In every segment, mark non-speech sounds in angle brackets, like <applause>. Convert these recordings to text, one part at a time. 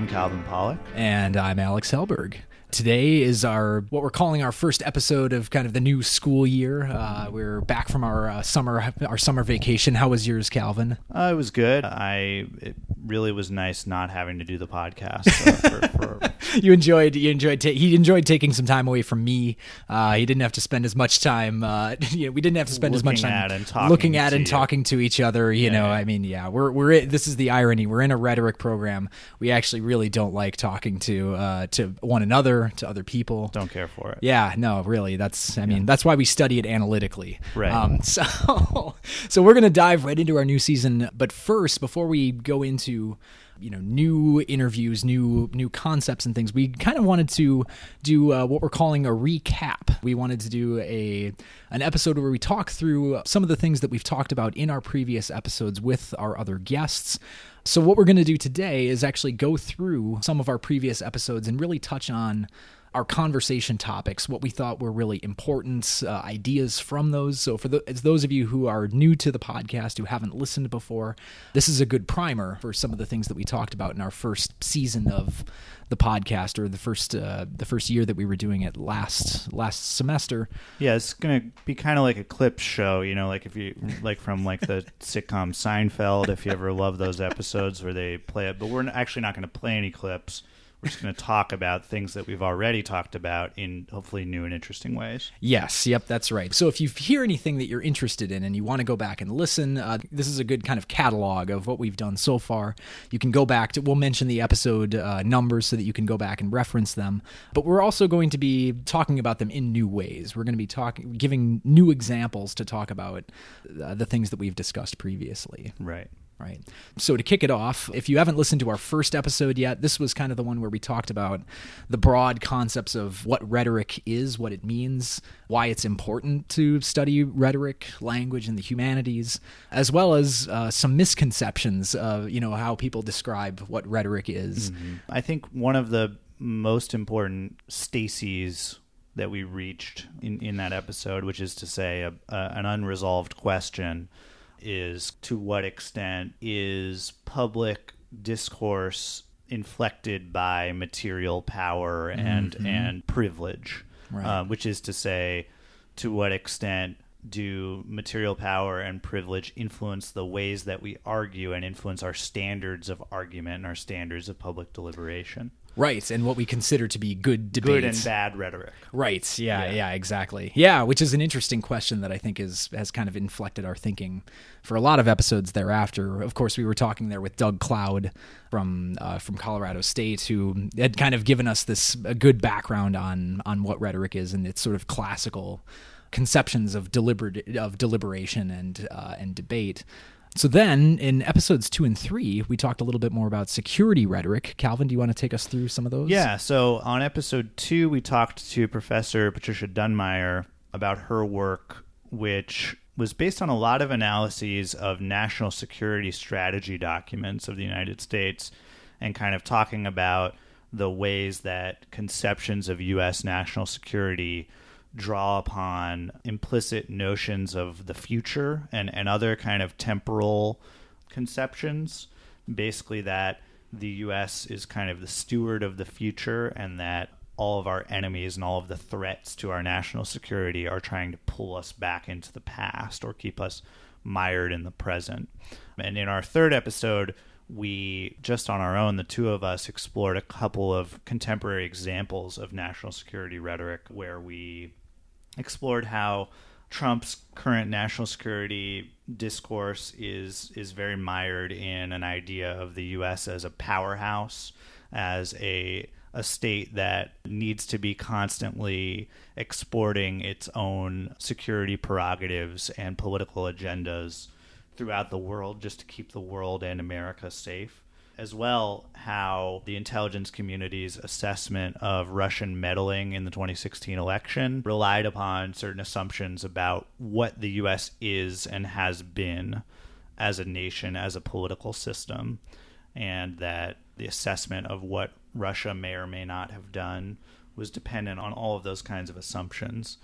I'm Calvin Pollock. And I'm Alex Helberg. Today is our what we're calling our first episode of kind of the new school year. Uh, we're back from our uh, summer our summer vacation. How was yours, Calvin? Uh, it was good. I it really was nice not having to do the podcast. uh, for, for, <laughs> You enjoyed you enjoyed ta- he enjoyed taking some time away from me. Uh, he didn't have to spend as much time. Uh, <laughs> you know, we didn't have to spend as much time at looking at and you. talking to each other. You know, yeah. I mean, yeah, we're we're this is the irony. We're in a rhetoric program. We actually really don't like talking to uh, to one another, to other people. don't care for it. Yeah, no, really. That's I mean, that's why we study it analytically. Right. Um, <laughs> so so we're gonna dive right into our new season. But first, before we go into you know new interviews, new new concepts and things, we kind of wanted to do uh, what we're calling a recap. We wanted to do a an episode where we talk through some of the things that we've talked about in our previous episodes with our other guests. So what we're going to do today is actually go through some of our previous episodes and really touch on our conversation topics, what we thought were really important, uh, ideas from those. So, for the, those of you who are new to the podcast, who haven't listened before, this is a good primer for some of the things that we talked about in our first season of the podcast, or the first uh, the first year that we were doing it last last semester. Yeah, it's gonna be kind of like a clip show, you know, like if you like from like the <laughs> sitcom Seinfeld. If you ever love those episodes where they play it, but we're actually not going to play any clips. We're just going to talk about things that we've already talked about in hopefully new and interesting ways. Yes, yep, that's right. So if you hear anything that you're interested in and you want to go back and listen, uh, this is a good kind of catalog of what we've done so far. You can go back to, we'll mention the episode uh, numbers so that you can go back and reference them. But we're also going to be talking about them in new ways. We're going to be talking, giving new examples to talk about uh, the things that we've discussed previously. Right. Right. So to kick it off, if you haven't listened to our first episode yet, this was kind of the one where we talked about the broad concepts of what rhetoric is, what it means, why it's important to study rhetoric, language, and the humanities, as well as uh, some misconceptions of you know how people describe what rhetoric is. I think one of the most important stases that we reached in, in that episode, which is to say, a, a, an unresolved question, is to what extent is public discourse inflected by material power and and privilege, Right. uh, which is to say, to what extent do material power and privilege influence the ways that we argue and influence our standards of argument and our standards of public deliberation? Right, and what we consider to be good debate. Good and bad rhetoric. Right. Yeah, Yeah. yeah. exactly. Yeah, which is an interesting question that I think is has kind of inflected our thinking for a lot of episodes thereafter. Of course, we were talking there with Doug Cloud from uh, from Colorado State, who had kind of given us this a good background on on what rhetoric is and its sort of classical conceptions of deliberate of deliberation and uh, and debate. So then, in episodes two and three, we talked a little bit more about security rhetoric. Calvin, do you want to take us through some of those? Yeah, so on episode two, we talked to Professor Patricia Dunmire about her work, which was based on a lot of analyses of national security strategy documents of the United States and kind of talking about the ways that conceptions of U.S. national security draw upon implicit notions of the future and, and other kind of temporal conceptions. Basically, that the U.S. is kind of the steward of the future and that all of our enemies and all of the threats to our national security are trying to pull us back into the past or keep us mired in the present. And in our third episode, we just on our own, the two of us explored a couple of contemporary examples of national security rhetoric where we explored how Trump's current national security discourse is is very mired in an idea of the U.S. as a powerhouse, as a a state that needs to be constantly exporting its own security prerogatives and political agendas throughout the world just to keep the world and America safe. As well, how the intelligence community's assessment of Russian meddling in the 2016 election relied upon certain assumptions about what the U.S. is and has been as a nation, as a political system, and that the assessment of what Russia may or may not have done was dependent on all of those kinds of assumptions.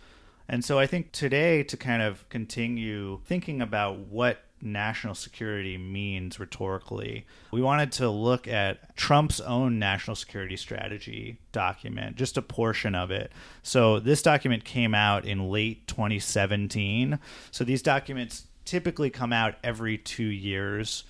And so I think today to kind of continue thinking about what national security means rhetorically. We wanted to look at Trump's own national security strategy document, just a portion of it. So this document came out in late 2017. So these documents typically come out every two years,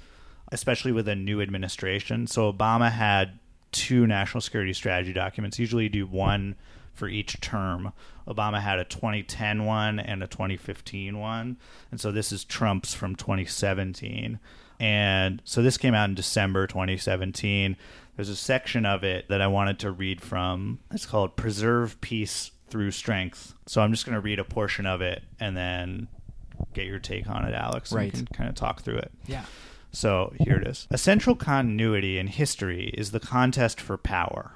especially with a new administration. So Obama had two national security strategy documents. Usually you do one for each term. Obama had a 2010 one and a 2015 one. And so this is Trump's from 2017. And so this came out in December 2017. There's a section of it that I wanted to read from. It's called Preserve Peace Through Strength. So I'm just going to read a portion of it and then get your take on it, Alex. Right. And kind of talk through it. Yeah. So here it is. A central continuity in history is the contest for power.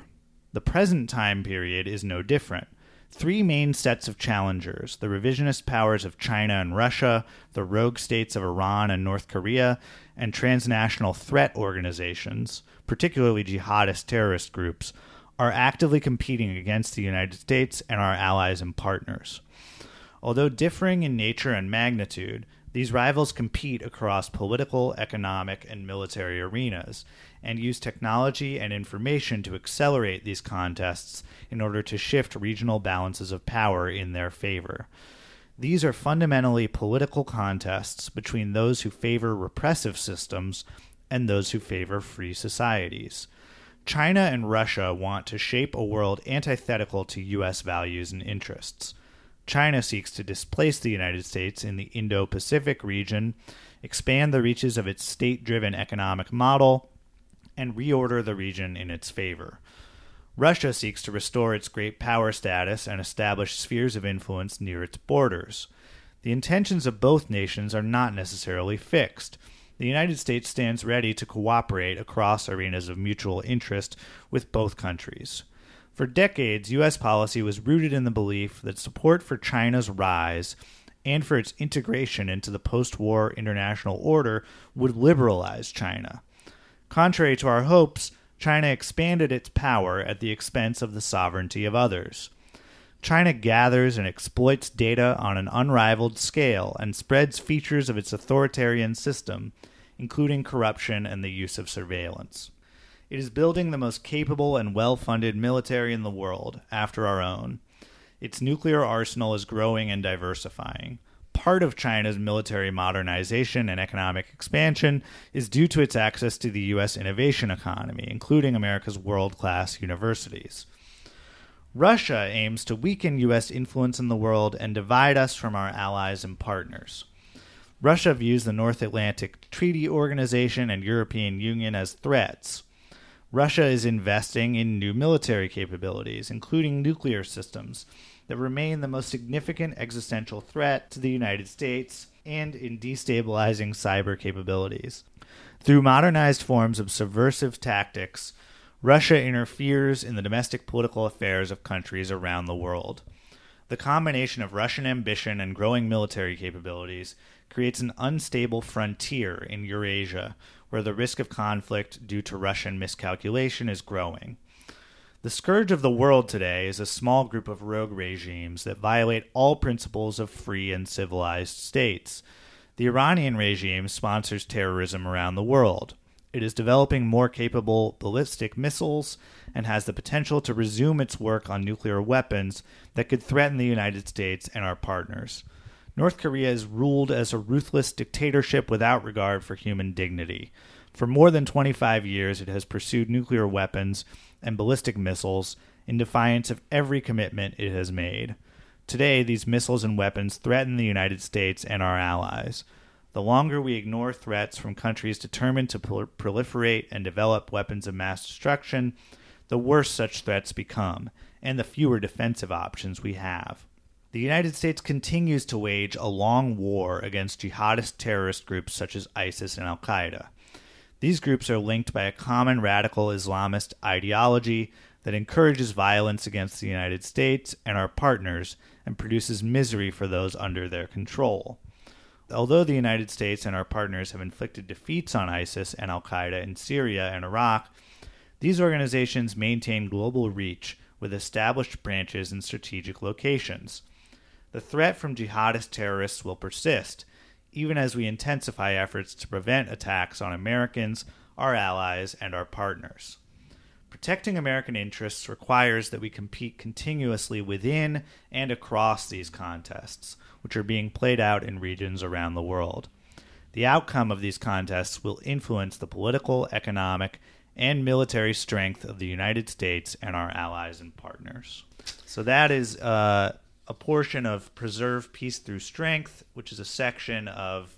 The present time period is no different. Three main sets of challengers the revisionist powers of China and Russia, the rogue states of Iran and North Korea, and transnational threat organizations, particularly jihadist terrorist groups, are actively competing against the United States and our allies and partners. Although differing in nature and magnitude, these rivals compete across political, economic, and military arenas and use technology and information to accelerate these contests in order to shift regional balances of power in their favor. These are fundamentally political contests between those who favor repressive systems and those who favor free societies. China and Russia want to shape a world antithetical to U.S. values and interests. China seeks to displace the United States in the Indo Pacific region, expand the reaches of its state driven economic model, and reorder the region in its favor. Russia seeks to restore its great power status and establish spheres of influence near its borders. The intentions of both nations are not necessarily fixed. The United States stands ready to cooperate across arenas of mutual interest with both countries. For decades, U.S. policy was rooted in the belief that support for China's rise and for its integration into the post war international order would liberalize China. Contrary to our hopes, China expanded its power at the expense of the sovereignty of others. China gathers and exploits data on an unrivaled scale and spreads features of its authoritarian system, including corruption and the use of surveillance. It is building the most capable and well funded military in the world, after our own. Its nuclear arsenal is growing and diversifying. Part of China's military modernization and economic expansion is due to its access to the U.S. innovation economy, including America's world class universities. Russia aims to weaken U.S. influence in the world and divide us from our allies and partners. Russia views the North Atlantic Treaty Organization and European Union as threats. Russia is investing in new military capabilities, including nuclear systems, that remain the most significant existential threat to the United States and in destabilizing cyber capabilities. Through modernized forms of subversive tactics, Russia interferes in the domestic political affairs of countries around the world. The combination of Russian ambition and growing military capabilities creates an unstable frontier in Eurasia where the risk of conflict due to Russian miscalculation is growing. The scourge of the world today is a small group of rogue regimes that violate all principles of free and civilized states. The Iranian regime sponsors terrorism around the world. It is developing more capable ballistic missiles and has the potential to resume its work on nuclear weapons that could threaten the United States and our partners. North Korea is ruled as a ruthless dictatorship without regard for human dignity. For more than 25 years, it has pursued nuclear weapons and ballistic missiles in defiance of every commitment it has made. Today, these missiles and weapons threaten the United States and our allies. The longer we ignore threats from countries determined to proliferate and develop weapons of mass destruction, the worse such threats become, and the fewer defensive options we have. The United States continues to wage a long war against jihadist terrorist groups such as ISIS and Al Qaeda. These groups are linked by a common radical Islamist ideology that encourages violence against the United States and our partners and produces misery for those under their control although the United States and our partners have inflicted defeats on ISIS and Al Qaeda in Syria and Iraq, these organizations maintain global reach with established branches in strategic locations. The threat from jihadist terrorists will persist, even as we intensify efforts to prevent attacks on Americans, our allies, and our partners. Protecting American interests requires that we compete continuously within and across these contests, which are being played out in regions around the world. The outcome of these contests will influence the political, economic, and military strength of the United States and our allies and partners. So that is uh, a portion of Preserve Peace Through Strength, which is a section of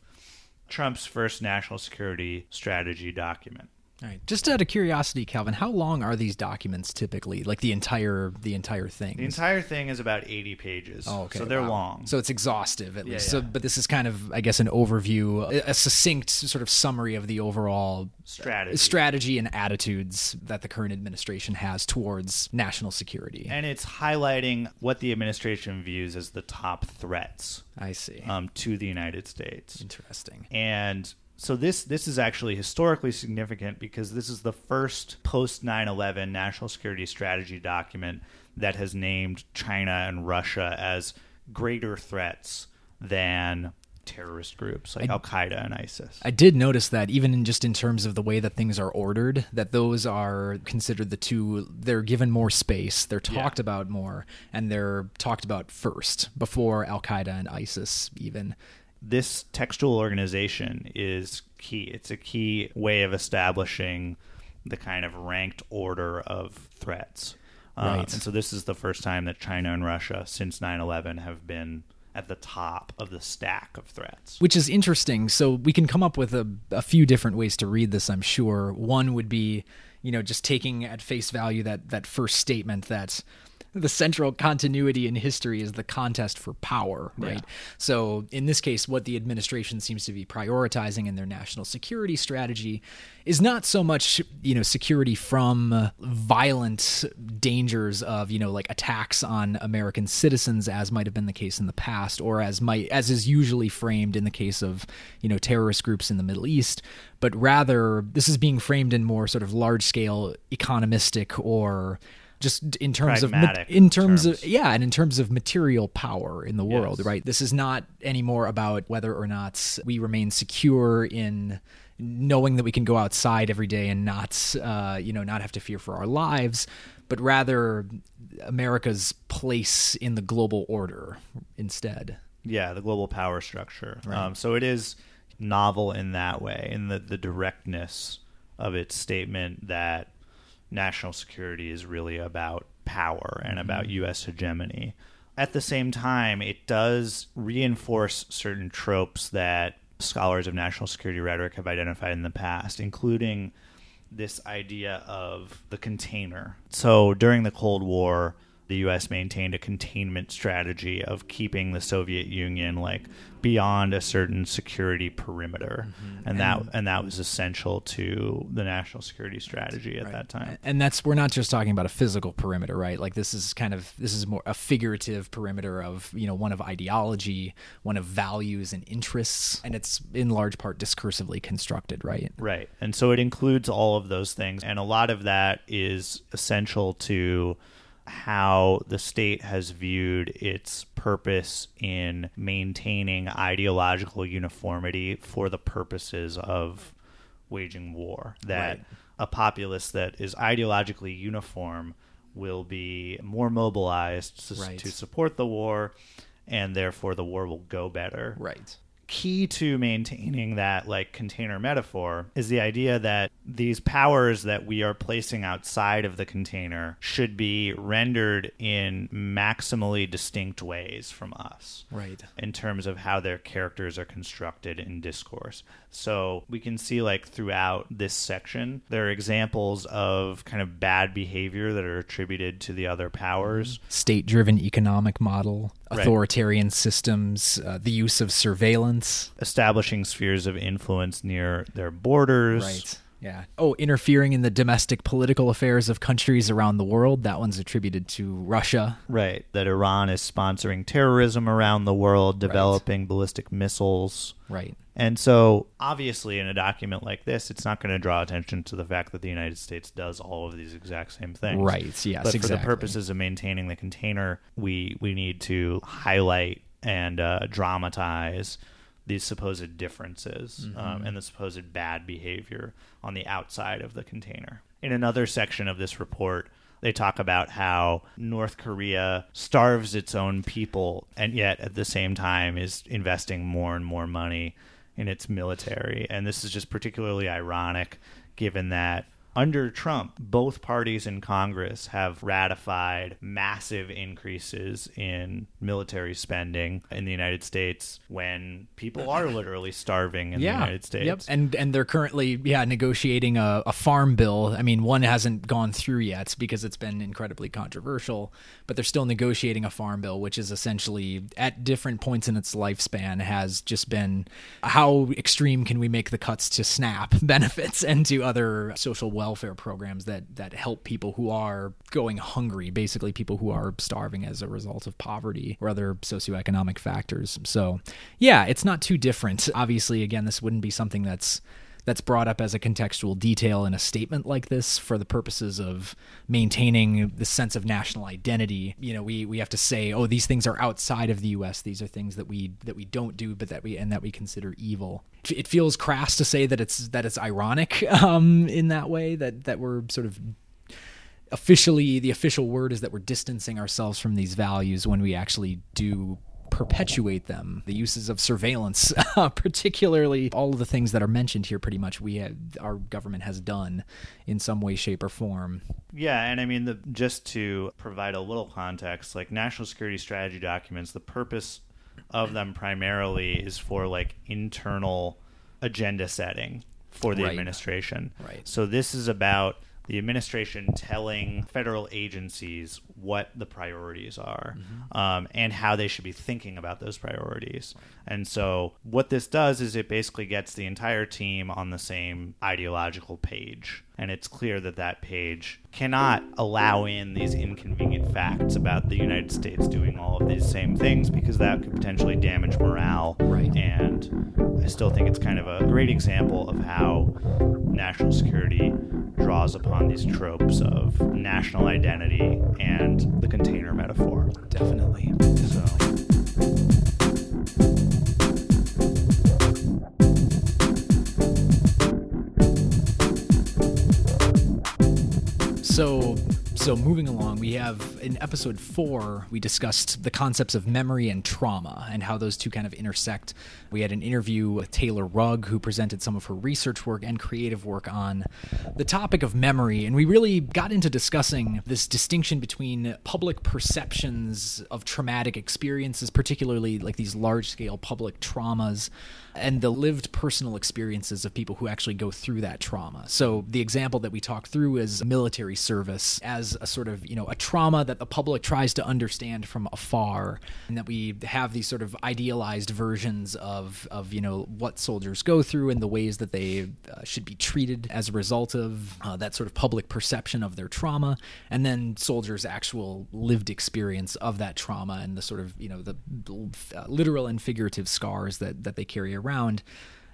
Trump's first national security strategy document. All right. Just out of curiosity, Calvin, how long are these documents typically? Like the entire the entire thing? The entire thing is about 80 pages. Oh, okay. So they're Wow. long. So it's exhaustive at Yeah, least. So, but this is kind of, I guess, an overview, a, a succinct sort of summary of the overall strategy. strategy and attitudes that the current administration has towards national security. and it's highlighting what the administration views as the top threats I see. um, to the United States. Interesting. And so this this is actually historically significant because this is the first post 9/11 national security strategy document that has named China and Russia as greater threats than terrorist groups like Al Qaeda and ISIS. I did notice that even in just in terms of the way that things are ordered, that those are considered the two. They're given more space. They're Yeah. talked about more, and they're talked about first before Al Qaeda and ISIS even. This textual organization is key. It's a key way of establishing the kind of ranked order of threats. Uh, Right. and so this is the first time that China and Russia since 9/11 have been at the top of the stack of threats. which is interesting. So we can come up with a, a few different ways to read this. I'm sure one would be, you know, just taking at face value that that first statement that the central continuity in history is the contest for power, right? Yeah. So in this case, what the administration seems to be prioritizing in their national security strategy is not so much, you know, security from uh, violent dangers of, you know, like attacks on American citizens, as might have been the case in the past, or as might as is usually framed in the case of, you know, terrorist groups in the Middle East, but rather this is being framed in more sort of large scale economistic or just in terms of Pragmatic in terms terms. of yeah, and in terms of material power in the world, Yes. right? This is not anymore about whether or not we remain secure in knowing that we can go outside every day and not, uh, you know, not have to fear for our lives, but rather America's place in the global order instead. Yeah, the global power structure. Um, so it is novel in that way, in the, the directness of its statement that national security is really about power and mm-hmm. about U.S. hegemony. At the same time, it does reinforce certain tropes that scholars of national security rhetoric have identified in the past, including this idea of the container. So during the Cold War, the U.S. maintained a containment strategy of keeping the Soviet Union like beyond a certain security perimeter, mm-hmm. and that and that was essential to the national security strategy at that time. And that's we're not just talking about a physical perimeter, right? Like this is kind of this is more a figurative perimeter of, you know, one of ideology, one of values and interests, and it's in large part discursively constructed, right? Right. And so it includes all of those things. And a lot of that is essential to how the state has viewed its purpose in maintaining ideological uniformity for the purposes of waging war. That Right. a populace that is ideologically uniform will be more mobilized Right. to support the war, and therefore the war will go better Right. Key to maintaining that like container metaphor is the idea that these powers that we are placing outside of the container should be rendered in maximally distinct ways from us Right. in terms of how their characters are constructed in discourse. So we can see like throughout this section there are examples of kind of bad behavior that are attributed to the other powers. State driven economic model, Right. authoritarian systems, uh, the use of surveillance. establishing spheres of influence near their borders. Right. Yeah. Oh, interfering in the domestic political affairs of countries around the world. That one's attributed to Russia. Right. That Iran is sponsoring terrorism around the world, developing ballistic missiles. Right. And so, obviously, in a document like this, it's not going to draw attention to the fact that the United States does all of these exact same things. Right, yes, But for exactly. the purposes of maintaining the container, we we need to highlight and uh, dramatize these supposed differences um, and the supposed bad behavior on the outside of the container. In another section of this report, they talk about how North Korea starves its own people and yet at the same time is investing more and more money in its military. And this is just particularly ironic given that under Trump, both parties in Congress have ratified massive increases in military spending in the United States when people are literally starving in the United States. Yep. And and they're currently yeah negotiating a, a farm bill. I mean, one hasn't gone through yet because it's been incredibly controversial, but they're still negotiating a farm bill, which is essentially at different points in its lifespan has just been how extreme can we make the cuts to SNAP <laughs> benefits and to other social welfare programs that that help people who are going hungry, basically people who are starving as a result of poverty or other socioeconomic factors. So, yeah, it's not too different. Obviously, again, this wouldn't be something that's that's brought up as a contextual detail in a statement like this for the purposes of maintaining the sense of national identity. You know, we we have to say, oh, these things are outside of the U.S. These are things that we that we don't do, but that we and that we consider evil. It feels crass to say that it's that it's ironic <laughs> um, in that way that that we're sort of officially the official word is that we're distancing ourselves from these values when we actually do perpetuate them. The uses of surveillance, <laughs> uh, particularly all of the things that are mentioned here, pretty much we have, our government has done in some way, shape, or form. Yeah, and I mean, the, just to provide a little context, like national security strategy documents, the purpose of them primarily is for like internal agenda setting for the Right. administration. Right. So this is about the administration telling federal agencies what the priorities are um, and how they should be thinking about those priorities. And so, what this does is it basically gets the entire team on the same ideological page. And it's clear that that page cannot allow in these inconvenient facts about the United States doing all of these same things because that could potentially damage morale. Right. And I still think it's kind of a great example of how national security draws upon these tropes of national identity and the container metaphor. Definitely. So. So, so moving along, we have in episode four, we discussed the concepts of memory and trauma and how those two kind of intersect. We had an interview with Taylor Rugg, who presented some of her research work and creative work on the topic of memory. And we really got into discussing this distinction between public perceptions of traumatic experiences, particularly like these large scale public traumas, and the lived personal experiences of people who actually go through that trauma. So the example that we talk through is military service as a sort of, you know, a trauma that the public tries to understand from afar and that we have these sort of idealized versions of of, you know, what soldiers go through and the ways that they uh, should be treated as a result of uh, that sort of public perception of their trauma and then soldiers actual lived experience of that trauma and the sort of, you know, the uh, literal and figurative scars that that they carry around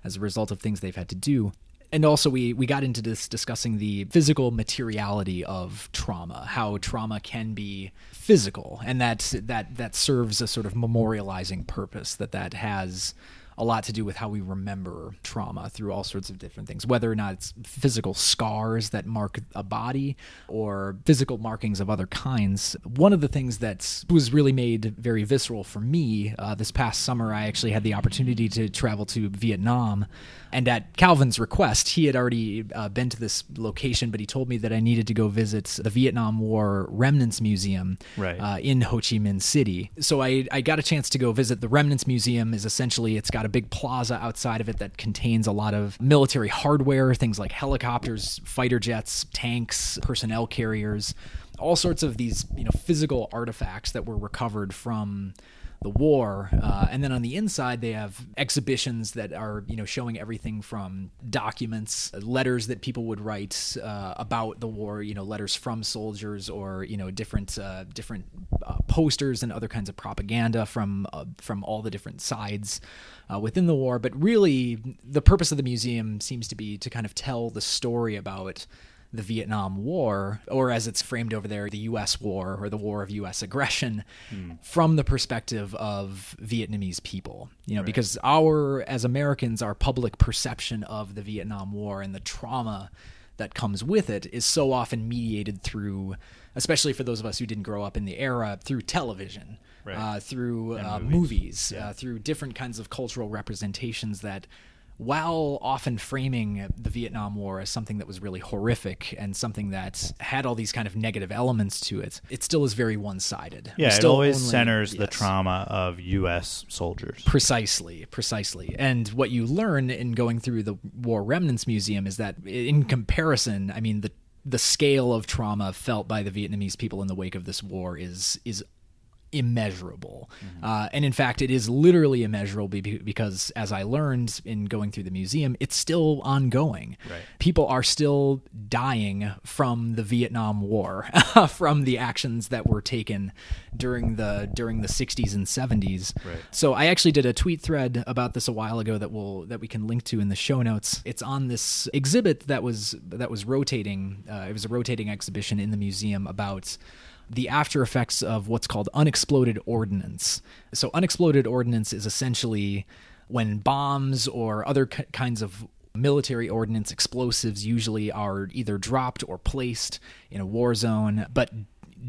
as a result of things they've had to do. And also, we, we got into this discussing the physical materiality of trauma, how trauma can be physical, and that that that serves a sort of memorializing purpose. That that has a lot to do with how we remember trauma through all sorts of different things, whether or not it's physical scars that mark a body or physical markings of other kinds. One of the things that was really made very visceral for me uh, this past summer, I actually had the opportunity to travel to Vietnam. And at Calvin's request, he had already uh, been to this location, but he told me that I needed to go visit the Vietnam War Remnants Museum Right. uh, in Ho Chi Minh City. So I, I got a chance to go visit the Remnants Museum. Is essentially it's got a big plaza outside of it that contains a lot of military hardware, things like helicopters, fighter jets, tanks, personnel carriers, all sorts of these you know physical artifacts that were recovered from the war uh, and then on the inside they have exhibitions that are you know showing everything from documents letters that people would write uh, about the war you know letters from soldiers or you know different uh, different uh, posters and other kinds of propaganda from uh, from all the different sides uh, within the war. But really the purpose of the museum seems to be to kind of tell the story about the Vietnam War, or as it's framed over there, the U.S. War or the War of U.S. aggression, Hmm. from the perspective of Vietnamese people. You know, because our, as Americans, our public perception of the Vietnam War and the trauma that comes with it is so often mediated through, especially for those of us who didn't grow up in the era, through television, Right. uh, through uh, movies. movies, uh, through different kinds of cultural representations that, while often framing the Vietnam War as something that was really horrific and something that had all these kind of negative elements to it, it still is very one sided. Yeah, it always centers the trauma of U.S. soldiers. Precisely, precisely. And what you learn in going through the War Remnants Museum is that, in comparison, I mean the the scale of trauma felt by the Vietnamese people in the wake of this war is is immeasurable. Uh, and in fact, it is literally immeasurable because, as I learned in going through the museum, it's still ongoing. Right. People are still dying from the Vietnam War, <laughs> from the actions that were taken during the during the 60s and 70s. Right. So I actually did a tweet thread about this a while ago that will that we can link to in the show notes. It's on this exhibit that was that was rotating. Uh, it was a rotating exhibition in the museum about the after effects of what's called unexploded ordnance. So unexploded ordnance is essentially when bombs or other k- kinds of military ordnance explosives usually are either dropped or placed in a war zone but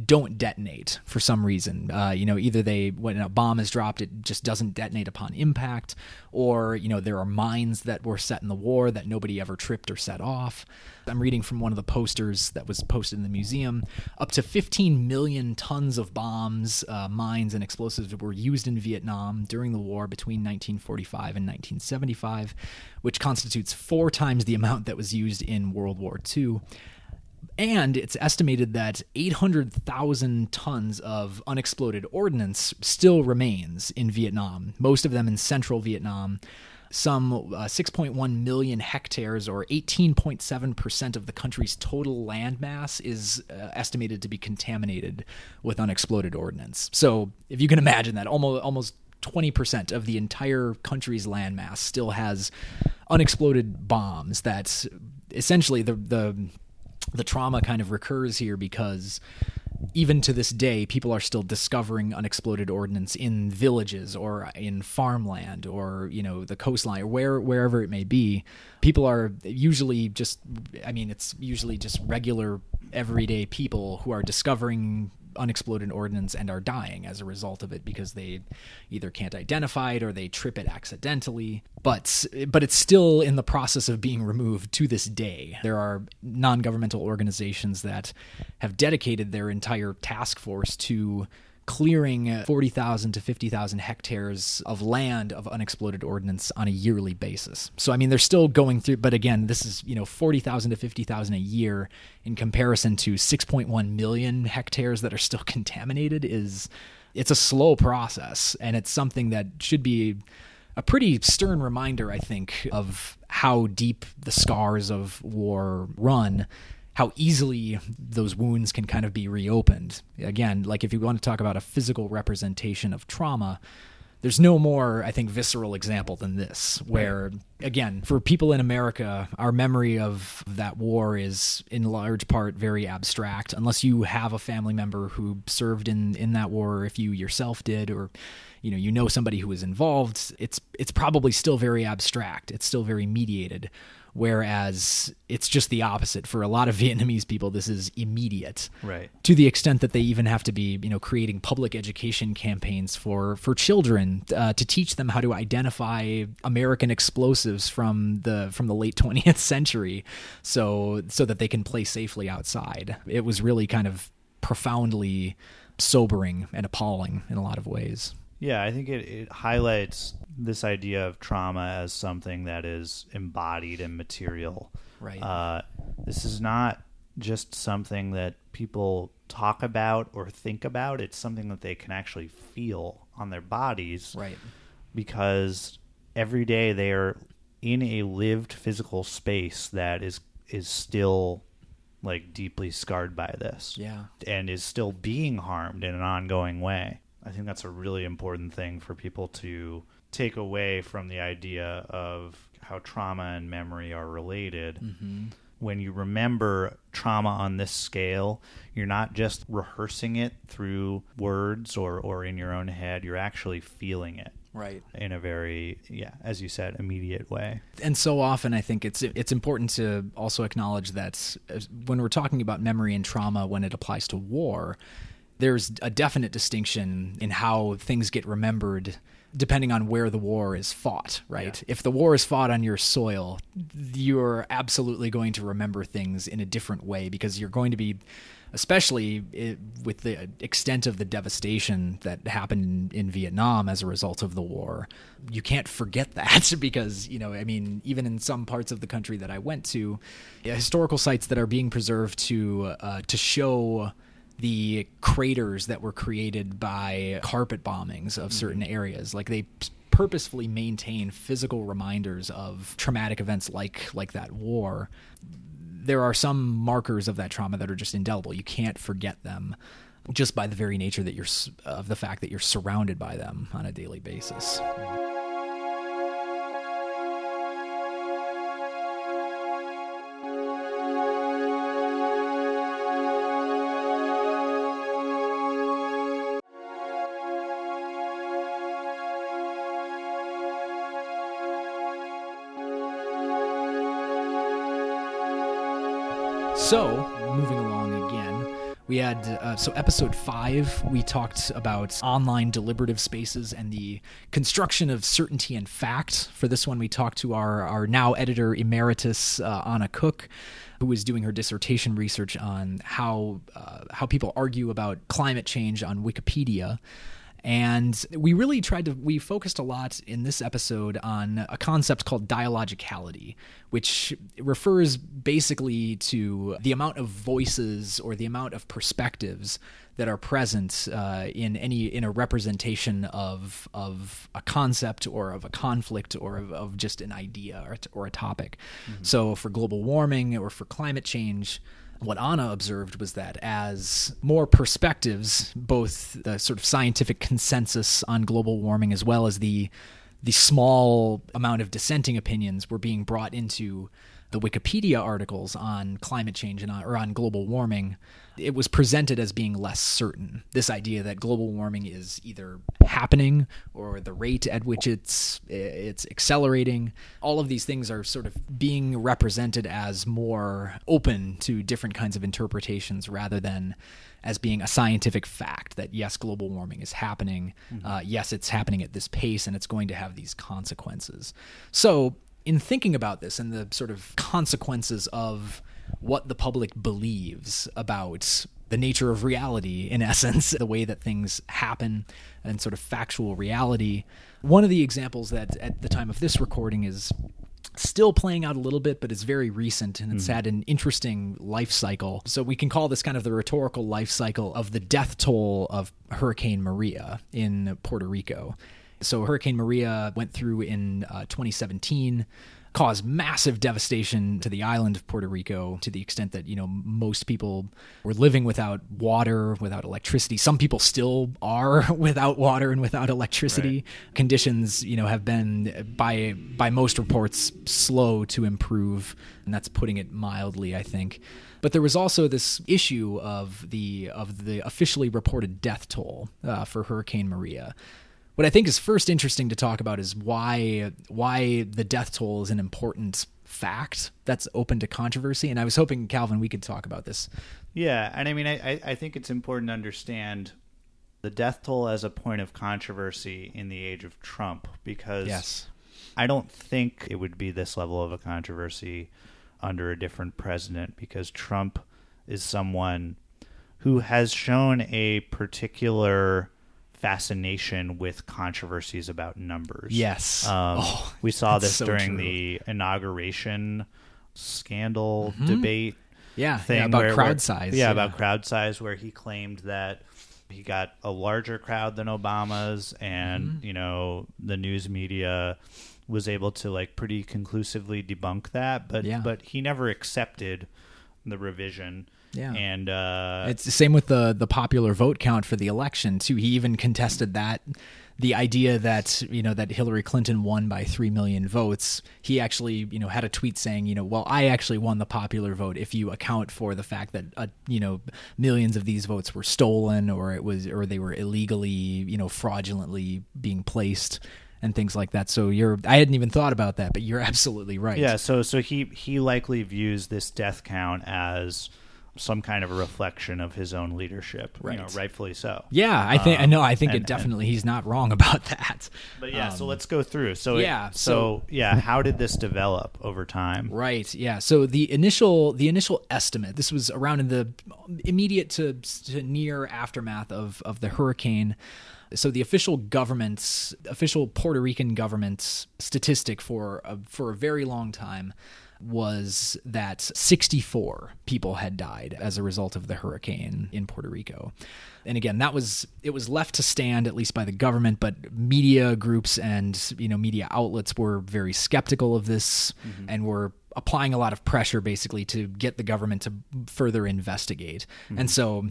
don't detonate for some reason. Uh, you know, either they when a bomb is dropped, it just doesn't detonate upon impact, or you know there are mines that were set in the war that nobody ever tripped or set off. I'm reading from one of the posters that was posted in the museum. Up to 15 million tons of bombs, uh, mines, and explosives were used in Vietnam during the war between 1945 and 1975, which constitutes four times the amount that was used in World War II. And it's estimated that 800,000 tons of unexploded ordnance still remains in Vietnam, most of them in central Vietnam. Some uh, 6.1 million hectares, or 18.7% of the country's total landmass, is uh, estimated to be contaminated with unexploded ordnance. So, if you can imagine that, almost almost 20% of the entire country's landmass still has unexploded bombs that essentially the the the trauma kind of recurs here because even to this day, people are still discovering unexploded ordnance in villages or in farmland or you know the coastline or where wherever it may be. People are usually just, I mean, it's usually just regular everyday people who are discovering unexploded ordnance and are dying as a result of it because they either can't identify it or they trip it accidentally. But but it's still in the process of being removed to this day. There are non-governmental organizations that have dedicated their entire task force to clearing 40,000 to 50,000 hectares of land of unexploded ordnance on a yearly basis. So I mean they're still going through but again this is, you know, 40,000 to 50,000 a year in comparison to 6.1 million hectares that are still <laughs> contaminated is it's a slow process and it's something that should be a pretty stern reminder I think of how deep the scars of war run how easily those wounds can kind of be reopened. Again, like if you want to talk about a physical representation of trauma, there's no more, I think, visceral example than this, where, again, for people in America, our memory of that war is in large part very abstract, unless you have a family member who served in, in that war, or if you yourself did, or you know you know somebody who was involved it's it's probably still very abstract. It's still very mediated whereas it's just the opposite. For a lot of <laughs> Vietnamese people this is immediate. Right. to the extent that they even have to be you know creating public education campaigns for for children uh, to teach them how to identify American explosives from the from the late <laughs> 20th century so so that they can play safely outside. It was really kind of profoundly sobering and appalling in a lot of ways Yeah, I think it, it highlights this idea of trauma as something that is embodied and material. Right. Uh, this is not just something that people talk about or think about. It's something that they can actually feel on their bodies. right Because every day they are in a lived physical space that is is still like deeply scarred by this yeah and is still being harmed in an ongoing way. I think that's a really important thing for people to take away from the idea of how trauma and memory are related. when you remember trauma on this scale, you're not just rehearsing it through words or, or in your own head, you're actually feeling it Right. in a very, yeah, as you said, immediate way. and so often I think it's it's important to also acknowledge that uh, when we're talking about memory and trauma when it applies to war, there's a definite distinction in how things get remembered depending on where the war is fought, right? If the war is fought on your soil, you're absolutely going to remember things in a different way because you're going to be especially with the extent of the devastation that happened in, in Vietnam as a result of the war. You can't forget that <laughs> because, you know, I mean, even in some parts of the country that I went to, historical sites that are being preserved to uh, to show the craters that were created by carpet bombings of mm-hmm. certain areas. Like they purposefully maintain physical reminders of traumatic events like like that war. There are some markers of that trauma that are just indelible. You can't forget them just by the very nature that you're of the fact that you're surrounded by them on a daily basis. So, moving along again, we had uh, so episode five. We talked about online deliberative spaces and the construction of certainty and fact. For this one, we talked to our our now editor emeritus uh, Ana Cooke, who was doing her dissertation research on how uh, how people argue about climate change on Wikipedia. And we really tried to, we focused a lot in this episode on a concept called dialogicality, which refers basically to the amount of voices or the amount of perspectives that are present uh, in any in a representation of of a concept or of a conflict or of, of just an idea or, or a topic. So for global warming or for climate change, what Ana observed was that as more perspectives, both the sort of scientific consensus on global warming as well as the the small amount of dissenting opinions were being brought into the Wikipedia articles on climate change and on, or on global warming, it was presented as being less certain. This idea that global warming is either happening or the rate at which it's it's accelerating. All of these things are sort of being represented as more open to different kinds of interpretations rather than as being a scientific fact that yes, global warming is happening. Uh, yes, it's happening at this pace and it's going to have these consequences. So, in thinking about this and the sort of consequences of what the public believes about the nature of reality, in <laughs> essence, the way that things happen and sort of factual reality. One of the examples that at the time of this recording is still playing out a little bit, but it's very recent and it's had an interesting life cycle. So we can call this kind of the rhetorical life cycle of the death toll of Hurricane Maria in Puerto Rico. So Hurricane Maria went through in uh, 2017 caused massive devastation to the island of Puerto Rico to the extent that you know most people were living without water, without electricity. Some people still are <laughs> without water and without electricity. Conditions, you know, have been by by most reports slow to improve, and that's putting it mildly, I think. But there was also this issue of the of the officially reported death toll uh, for Hurricane Maria what I think is first interesting to talk about is why why the death toll is an important fact that's open to controversy. And I was hoping Calvin we could talk about this. Yeah, and I mean, I, I- I think it's important to understand the death toll as a point of controversy in the age of Trump because yes. I don't think it would be this level of a controversy under a different president because Trump is someone who has shown a particular fascination with controversies about numbers. Yes. Um, Oh, we saw this so during true. the inauguration scandal debate Yeah, thing yeah, about where- crowd where- size. Yeah, about crowd size, where he claimed that he got a larger crowd than Obama's, and Mm-hmm. you know the news media was able to like pretty conclusively debunk that, but Yeah. but he never accepted the revision. Yeah. and uh, It's the same with the the popular vote count for the election too. He even contested that the idea that you know that Hillary Clinton won by three million votes. He actually you know had a tweet saying you know well I actually won the popular vote if you account for the fact that uh, you know millions of these votes were stolen or it was or they were illegally you know fraudulently being placed and things like that. So you're I hadn't even thought about that, but you're absolutely right. yeah. So so he he likely views this death count as some kind of a reflection of his own leadership, You know, rightfully so. Yeah, I think I um, know. I think and- it definitely he's not wrong <laughs> about that. But yeah, so um, let's go through. So it- yeah, so, yeah, how did this develop over time? Right. Yeah. So the initial the initial estimate this was around in the immediate to, to near aftermath of of the hurricane. So the official government's official Puerto Rican government's statistic for a, for a very long time was that 64 people had died as a result of the hurricane in Puerto Rico. And again, that was it was left to stand at least by the government, but media groups and you know media outlets were very skeptical of this mm-hmm. and were applying a lot of pressure basically to get the government to further investigate. And mm-hmm. so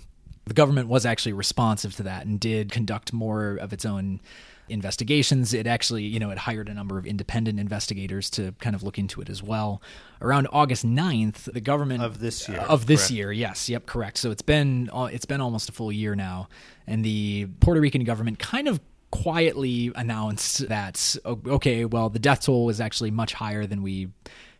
the government was actually responsive to that and did conduct more of its own investigations. It actually, you know, it hired a number of independent investigators to kind of look into it as well. Around August 9th, the government Of this year, of this correct? year, yes, yep, correct. So it's been uh, it's been almost a full year now, and the Puerto Rican government kind of quietly announced that okay, well, the death toll was actually much higher than we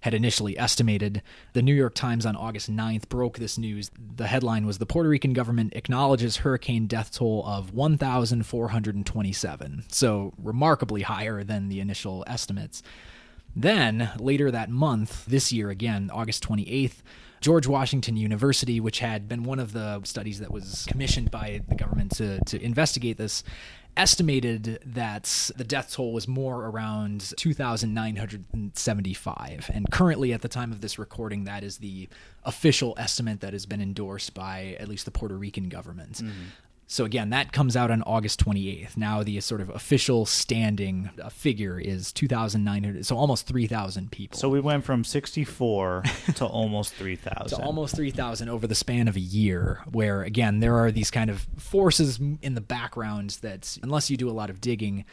had initially estimated. The New York Times on August 9th broke this news. The headline was The Puerto Rican government acknowledges hurricane death toll of 1,427. So, remarkably higher than the initial estimates. Then, later that month, this year again, August 28th, George Washington University, which had been one of the studies that was commissioned by the government to, to investigate this, estimated that the death toll was more around 2,975. And currently, at the time of this recording, that is the official estimate that has been endorsed by at least the Puerto Rican government. Mm-hmm. So again, that comes out on August 28th. Now the sort of official standing uh, figure is 2,900, so almost 3,000 people. So we went from 64 <laughs> to almost 3,000. to almost 3,000 over the span of a year, where again, there are these kind of forces in the background that, unless you do a lot of digging,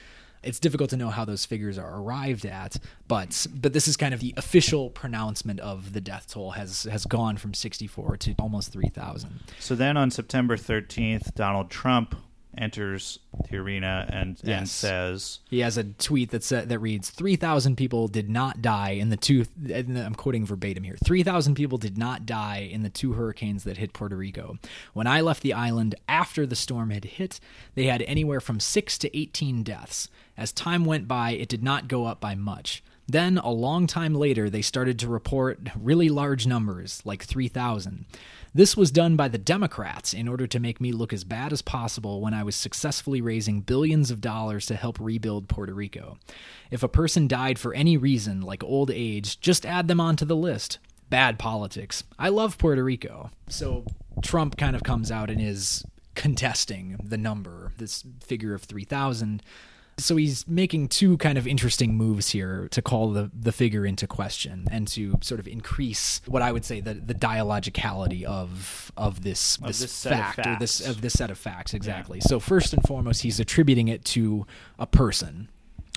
it's difficult to know how those figures are arrived at. But but this is kind of the official pronouncement of the death toll has has gone from 64 to almost 3,000. So then on September 13th, Donald Trump enters the arena and, and says, He has a tweet that sa- that reads, 3,000 people did not die in the two, and I'm quoting verbatim here 3,000 people did not die in the two hurricanes that hit Puerto Rico. When I left the island after the storm had hit, they had anywhere from 6 to 18 deaths. As time went by, it did not go up by much. Then, a long time later, they started to report really large numbers, like 3,000. This was done by the Democrats in order to make me look as bad as possible when I was successfully raising billions of dollars to help rebuild Puerto Rico. If a person died for any reason, like old age, just add them onto the list. Bad politics. I love Puerto Rico. So Trump kind of comes out and is contesting the number, this figure of 3,000. So he's making two kind of interesting moves here to call the, the figure into question and to sort of increase what I would say the, the dialogicality of of this this, this of fact or this of this set of facts exactly. So first and foremost, he's attributing it to a person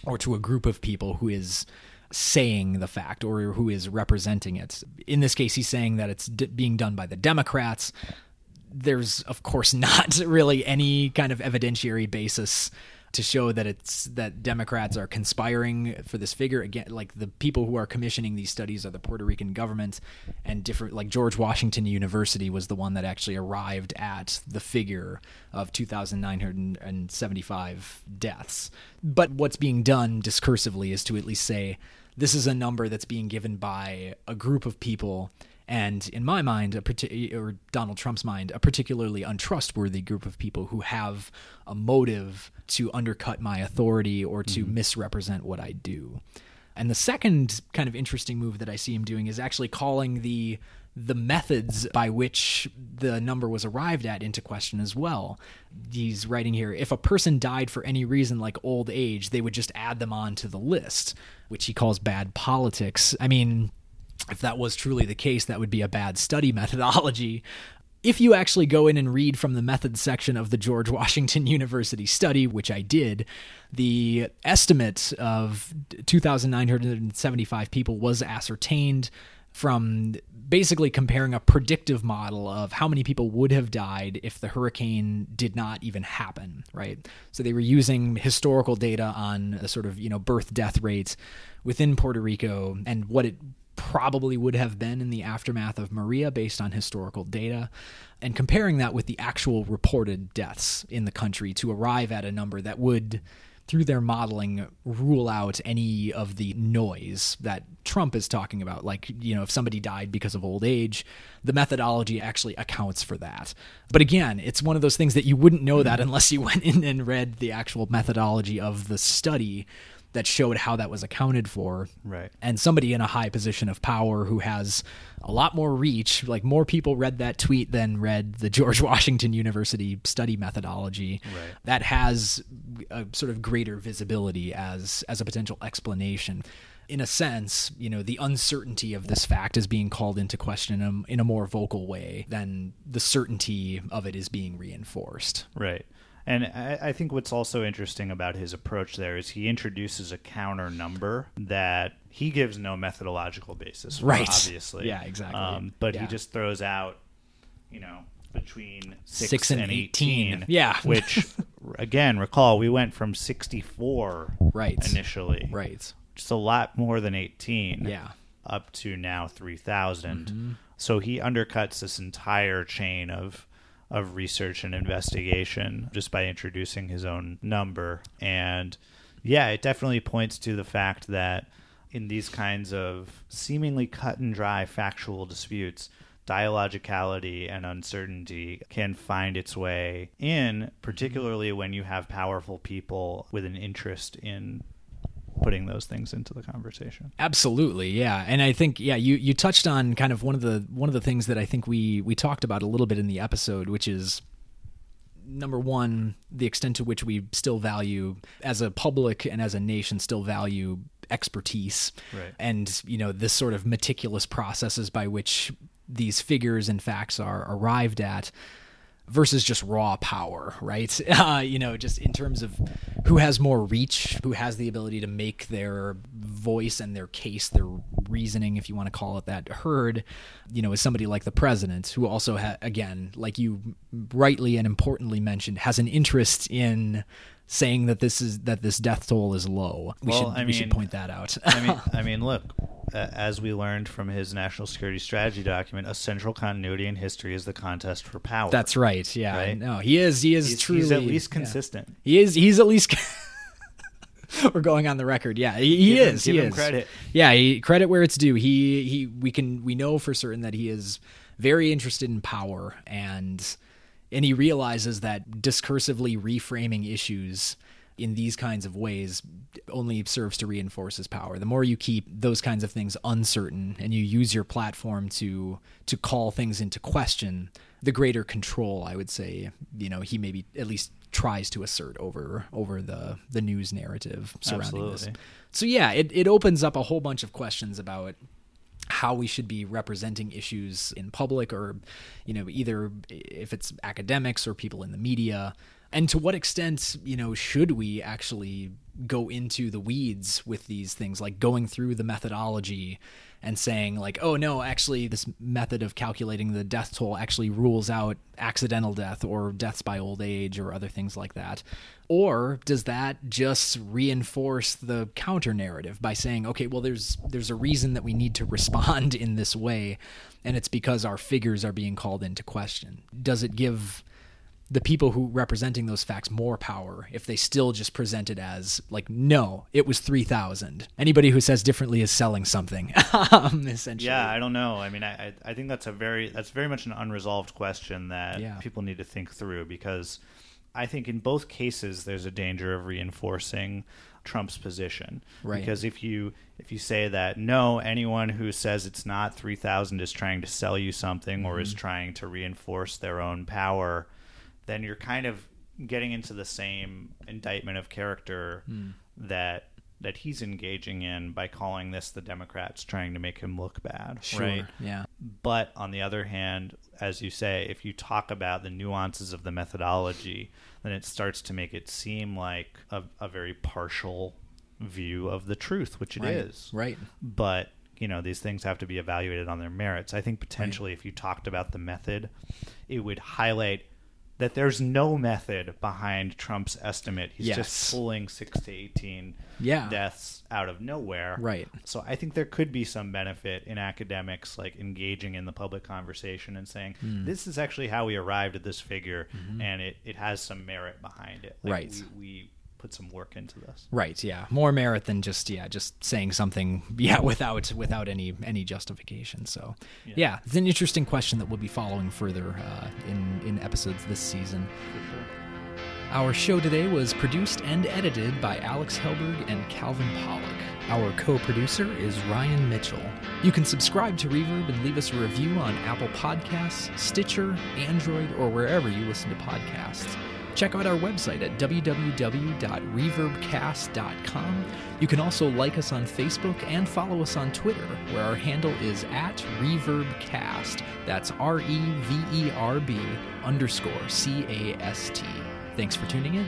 or to a group of people who is saying the fact or who is representing it. In this case, he's saying that it's d- being done by the Democrats. There's, of course, <laughs> not really any kind of evidentiary basis to show that it's that Democrats are conspiring for this figure. Again like the people who are commissioning these studies are the Puerto Rican government and different like George Washington University was the one that actually arrived at the figure of 2975 deaths. But what's being done discursively is to at least say this is a number that's being given by a group of people and in my mind, a parti- or Donald Trump's mind, a particularly untrustworthy group of people who have a motive to undercut my authority or to mm-hmm. misrepresent what I do. And the second kind of interesting move that I see him doing is actually calling the the methods by which the number was arrived at into question as well. He's writing here if a person died for any reason like old age, they would just add them on to the list, which he calls bad politics. I mean, if that was truly the case, that would be a bad study <laughs> methodology. if you actually go in and read from the methods section of the George Washington <laughs> University study, which I did, the estimate of 2,975 people was ascertained from basically comparing a predictive model of how many people would have died if the hurricane did not even happen, right? So they were using historical data on a sort of, you know, birth death rates within Puerto Rico and what it probably would have been in the aftermath of Maria based on historical data and comparing that with the actual reported deaths in the country to arrive at a number that would through their modeling rule out any of the noise that Trump is talking about. Like you know if somebody died because of old age the methodology actually accounts for that. But again it's one of those things that you wouldn't know that mm-hmm. unless you went in and read the actual methodology of the study that showed how that was accounted for. Right. And somebody in a high position of power who has a lot more reach, like more people read that tweet than read the <laughs> George Washington University study methodology. Right. That has a sort of greater visibility as as a potential explanation in a sense, you know, the uncertainty of this fact is being called into question in a, in a, more vocal way than the certainty of it is being reinforced. Right. And I, I, think what's also interesting about his approach there is he introduces a counter number that he gives no methodological basis for, right. obviously. Yeah, exactly. Um, but yeah. he just throws out, you know, between six, six and, and 18. 18. Yeah. <laughs> which, again, recall, we went from 64 right. initially. Right. Just a lot more than 18. Yeah. Up to now 3,000. Mm-hmm. So he undercuts this entire chain of of research and investigation just by introducing his own number. And yeah, it definitely points to the fact that in these kinds of seemingly cut and dry factual disputes, dialogicality and uncertainty can find its way in, particularly when you have powerful people with an interest in putting those things into the conversation. Absolutely, yeah. And I think yeah, you you touched on kind of one of the one of the things that I think we we talked about a little bit in the episode, which is number one, the extent to which we still value as a public and as a nation still value expertise right. and you know this sort of meticulous processes by which these figures and facts are arrived at versus just raw power, right? <laughs> Uh, you know, just in terms of who has more reach, who has the ability to make their voice and their case, their reasoning, if you want to call it that, heard, you know, is somebody like the president, who also, ha- again, like you rightly and importantly mentioned, has an interest in saying that this is that this death toll is low. We well, should I mean, we should point that out. I mean, <laughs> I mean, look, uh, as we learned from his national security strategy document, a central continuity in history is the contest for power. That's right. Yeah. Right? No, he is. He is he's, truly. he's at least yeah. consistent. He is. He's at least. <laughs> We're going on the record. Yeah, he, he Give him- is. give he him is. credit. Yeah, he, credit where it's due. He he. We can we know for certain that he is very interested in power and and he realizes that discursively reframing issues in these kinds of ways only serves to reinforce his power. The more you keep those kinds of things uncertain and you use your platform to to call things into question, the greater control I would say, you know, he maybe at least tries to assert over over the the news narrative surrounding this. So yeah, it, it opens up a whole bunch of questions about how we should be representing issues in public or you know either if it's academics or people in the media and to what extent you know should we actually go into the weeds with these things like going through the methodology and saying like oh no actually this method of calculating the death toll actually rules out accidental death or deaths by old age or other things like that. Or does that just reinforce the counter narrative by saying okay well there's there's a reason that we need to respond <laughs> in this way and it's because our figures are being called into question. Does it give the people who representing those facts more power if they still just present it as like no it was 3000 anybody who says differently is selling something <laughs> um, essentially Yeah, I don't know. I mean, I I- think that's a very that's very much an unresolved question that Yeah. people need to think through because I think in both cases there's a danger of reinforcing Trump's position. Right. Because if you if you say that no, anyone who says it's not three thousand is trying to sell you something or Mm-hmm. is trying to reinforce their own power, then you're kind of getting into the same indictment of character Hmm. that that he's engaging in by calling this the Democrats trying to make him look bad, Sure. right? Yeah. But on the other hand, as you say, if you talk about the nuances of the methodology, then it starts to make it seem like a, a very partial view of the truth, which it is. Right. Right. But you know these things have to be evaluated on their merits. I think potentially, if you talked about the method, it would highlight that there's no method behind Trump's estimate. He's Yes. just pulling six to eighteen Yeah. deaths out of nowhere. Right. So I think there could be some benefit in academics like engaging in the public conversation and saying Hmm. this is actually how we arrived at this figure, and it, it has some merit behind it. Like, Mm-hmm. Right. We, we put some work into this. Right. Yeah. More merit than just yeah, just saying something <laughs> yeah without without any any justification. So yeah, it's an interesting question that we'll be following further uh, in in episodes this season. Our show today was produced and edited by Alex Helberg and Calvin Pollock. Our co producer is Ryan Mitchell. You can subscribe to Reverb and leave us a review on Apple Podcasts, Stitcher, Android, or wherever you listen to podcasts. Check out our website at www.reverbcast.com. You can also like us on Facebook and follow us on Twitter, where our handle is at ReverbCast. That's R E V E R B underscore C A S T. Thanks for tuning in.